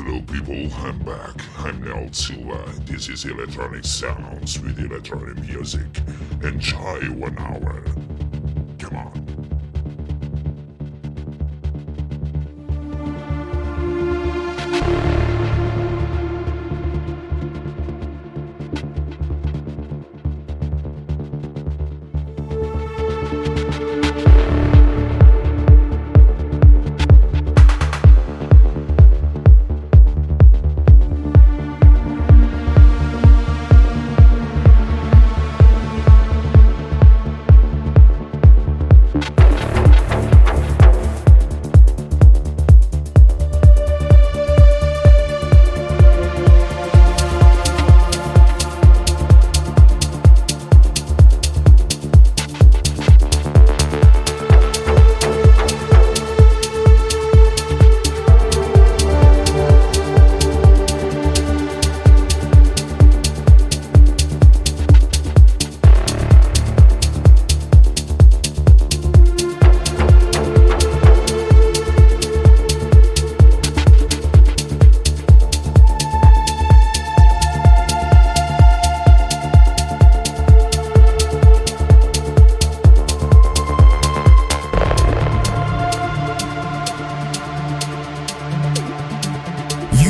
Hello, people. I'm back. I'm Nel Silva. This is Electronic Sounds with electronic music. Enjoy one hour. Come on.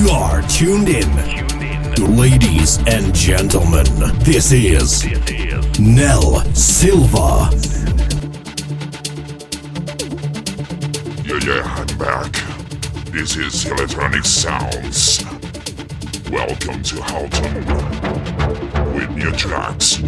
You are tuned in. Ladies and gentlemen, this is Nel Silva. Yeah, yeah, I'm back. This is Electronic Sounds. Welcome to Halton with new tracks,